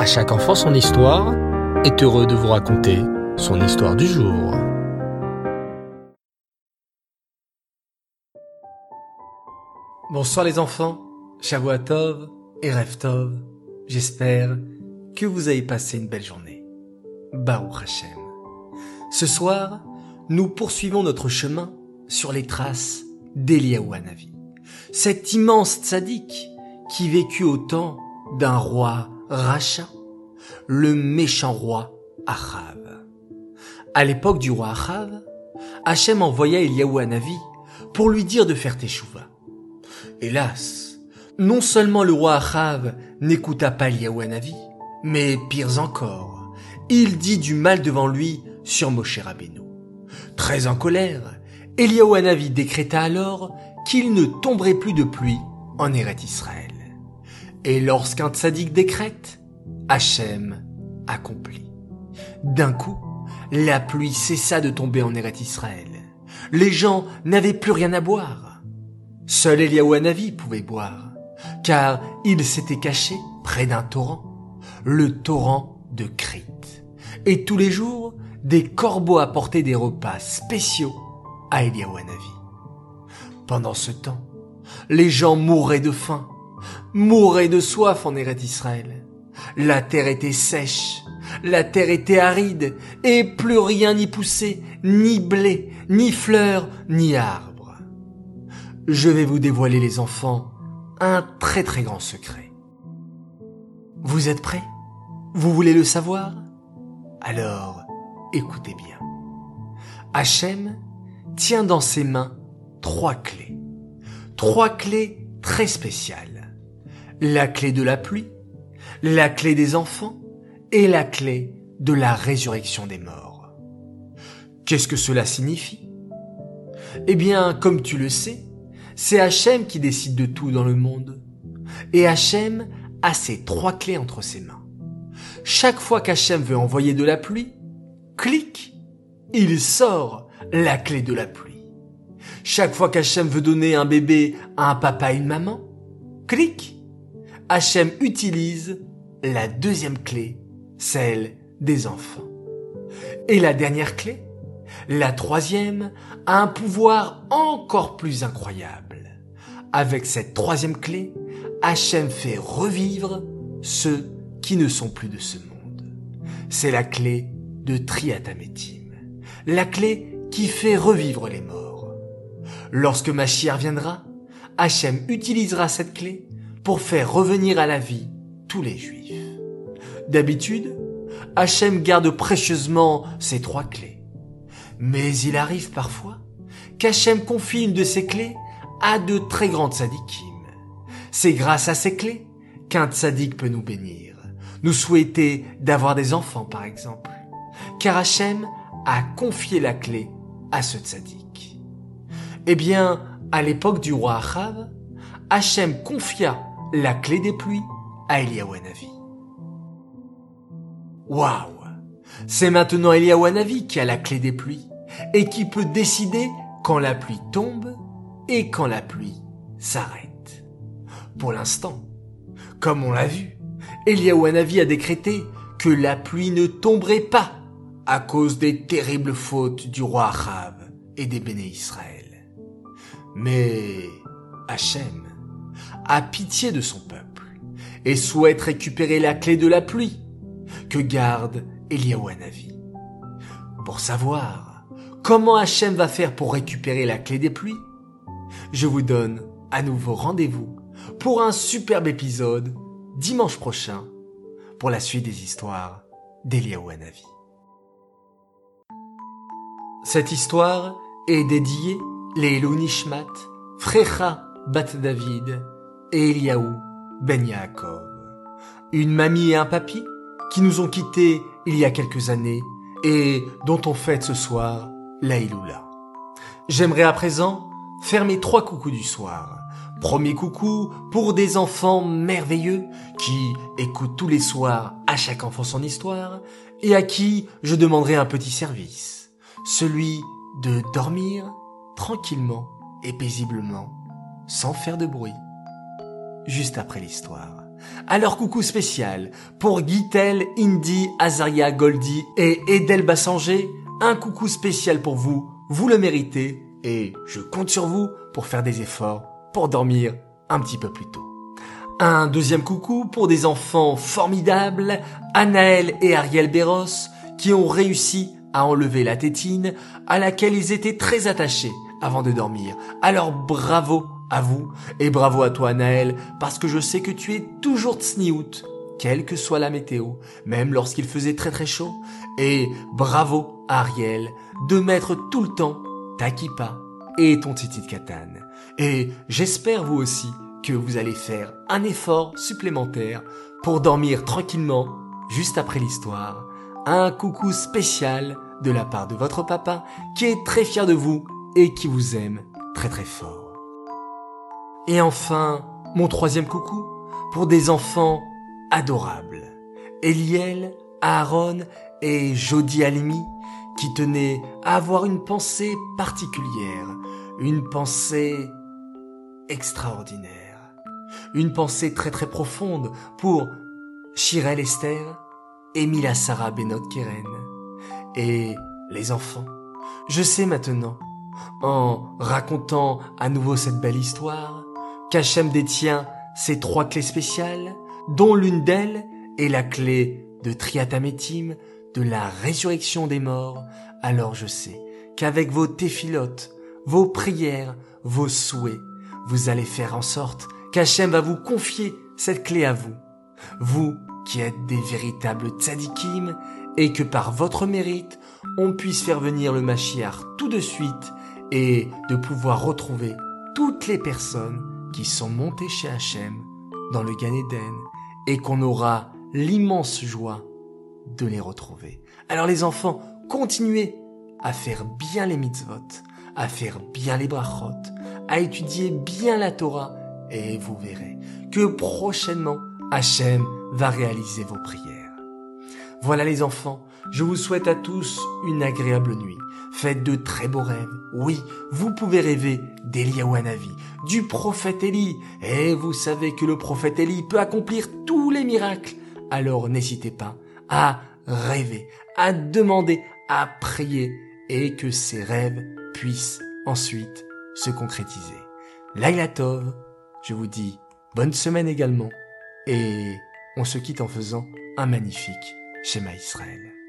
À chaque enfant son histoire est heureux de vous raconter son histoire du jour. Bonsoir les enfants, Shavuatov et Reftov. J'espère que vous avez passé une belle journée. Baruch Hashem. Ce soir, nous poursuivons notre chemin sur les traces d'Eliaou Hanavi. Cet immense tzaddik qui vécut au temps d'un roi Racha, le méchant roi Achav. À l'époque du roi Achav, Hachem envoya Eliaou Hanavi pour lui dire de faire teshuva. Hélas, non seulement le roi Achav n'écouta pas Eliaou Hanavi, mais pire encore, il dit du mal devant lui sur Moshe Rabbeinu. Très en colère, Eliaou Hanavi décréta alors qu'il ne tomberait plus de pluie en Eret Israël. Et lorsqu'un tzaddik décrète, Hachem accomplit. D'un coup, la pluie cessa de tomber en Eret Israël. Les gens n'avaient plus rien à boire. Seul Eliaou Hanavi pouvait boire, car il s'était caché près d'un torrent, le torrent de Crite. Et tous les jours, des corbeaux apportaient des repas spéciaux à Eliaou Hanavi. Pendant ce temps, les gens mouraient de faim, mouraient de soif en Eret Israël. La terre était sèche, la terre était aride, et plus rien n'y poussait, ni blé, ni fleurs, ni arbres. Je vais vous dévoiler les enfants un très très grand secret. Vous êtes prêts? Vous voulez le savoir? Alors, écoutez bien. Hachem tient dans ses mains trois clés. Trois clés très spéciales. La clé de la pluie, la clé des enfants et la clé de la résurrection des morts. Qu'est-ce que cela signifie? Eh bien, comme tu le sais, c'est Hachem qui décide de tout dans le monde. Et Hachem a ces trois clés entre ses mains. Chaque fois qu'Hachem veut envoyer de la pluie, clic, il sort la clé de la pluie. Chaque fois qu'Hachem veut donner un bébé à un papa et une maman, clic, Hachem utilise la deuxième clé, celle des enfants. Et la dernière clé, la troisième, a un pouvoir encore plus incroyable. Avec cette troisième clé, Hachem fait revivre ceux qui ne sont plus de ce monde. C'est la clé de Triatamétim. La clé qui fait revivre les morts. Lorsque Machiar viendra, Hachem utilisera cette clé pour faire revenir à la vie tous les juifs. D'habitude, Hachem garde précieusement ces trois clés. Mais il arrive parfois qu'Hachem confie une de ces clés à de très grandes tzadikim. C'est grâce à ces clés qu'un tzaddik peut nous bénir, nous souhaiter d'avoir des enfants par exemple. Car Hachem a confié la clé à ce tzaddik. Eh bien, à l'époque du roi Achav, Hachem confia la clé des pluies à Eliyahu Hanavi. Waouh C'est maintenant Eliyahu Hanavi qui a la clé des pluies et qui peut décider quand la pluie tombe et quand la pluie s'arrête. Pour l'instant, comme on l'a vu, Eliyahu Hanavi a décrété que la pluie ne tomberait pas à cause des terribles fautes du roi Achav et des béné Israël. Mais Hachem a pitié de son peuple et souhaite récupérer la clé de la pluie que garde Eliyahu Hanavi. Pour savoir comment Hachem va faire pour récupérer la clé des pluies, je vous donne à nouveau rendez-vous pour un superbe épisode dimanche prochain pour la suite des histoires d'Eliyahu Hanavi. Cette histoire est dédiée les Nishmat, Frecha Bat David Eliaou Ben Yaakov. Une mamie et un papy qui nous ont quittés il y a quelques années et dont on fête ce soir la J'aimerais à présent faire mes trois coucous du soir. Premier coucou pour des enfants merveilleux qui écoutent tous les soirs à chaque enfant son histoire et à qui je demanderai un petit service celui de dormir tranquillement et paisiblement, sans faire de bruit, juste après l'histoire. Alors coucou spécial pour Guitel, Indy, Azaria, Goldie et Edel Bassanger. Un coucou spécial pour vous, vous le méritez et je compte sur vous pour faire des efforts pour dormir un petit peu plus tôt. Un deuxième coucou pour des enfants formidables, Anaël et Ariel Béros, qui ont réussi à enlever la tétine à laquelle ils étaient très attachés avant de dormir. Alors bravo à vous et bravo à toi Anaël parce que je sais que tu es toujours tsniout, quelle que soit la météo, même lorsqu'il faisait très très chaud. Et bravo Ariel de mettre tout le temps ta kippa et ton titi de katane. Et j'espère vous aussi que vous allez faire un effort supplémentaire pour dormir tranquillement juste après l'histoire. Un coucou spécial de la part de votre papa qui est très fier de vous et qui vous aime très très fort. Et enfin, mon troisième coucou pour des enfants adorables. Eliel, Aaron et Jody Alimi qui tenaient à avoir une pensée particulière, une pensée extraordinaire, une pensée très très profonde pour Shirel Esther et Mila Sarah Benot Keren et les enfants. Je sais maintenant, en racontant à nouveau cette belle histoire, qu'Hachem détient ces trois clés spéciales, dont l'une d'elles est la clé de Triatametim, de la résurrection des morts, alors je sais qu'avec vos téphilotes, vos prières, vos souhaits, vous allez faire en sorte qu'Hachem va vous confier cette clé à vous. Vous qui êtes des véritables tzadikim et que par votre mérite, on puisse faire venir le Mashiach tout de suite et de pouvoir retrouver toutes les personnes qui sont montées chez Hachem dans le Gan Eden et qu'on aura l'immense joie de les retrouver. Alors les enfants, continuez à faire bien les mitzvot, à faire bien les brachot, à étudier bien la Torah et vous verrez que prochainement Hachem va réaliser vos prières. Voilà les enfants, je vous souhaite à tous une agréable nuit. Faites de très beaux rêves. Oui, vous pouvez rêver d'Eliawanavi, du prophète Élie. Et vous savez que le prophète Élie peut accomplir tous les miracles. Alors n'hésitez pas à rêver, à demander, à prier et que ces rêves puissent ensuite se concrétiser. Laila Tov, je vous dis bonne semaine également et on se quitte en faisant un magnifique schéma Israël.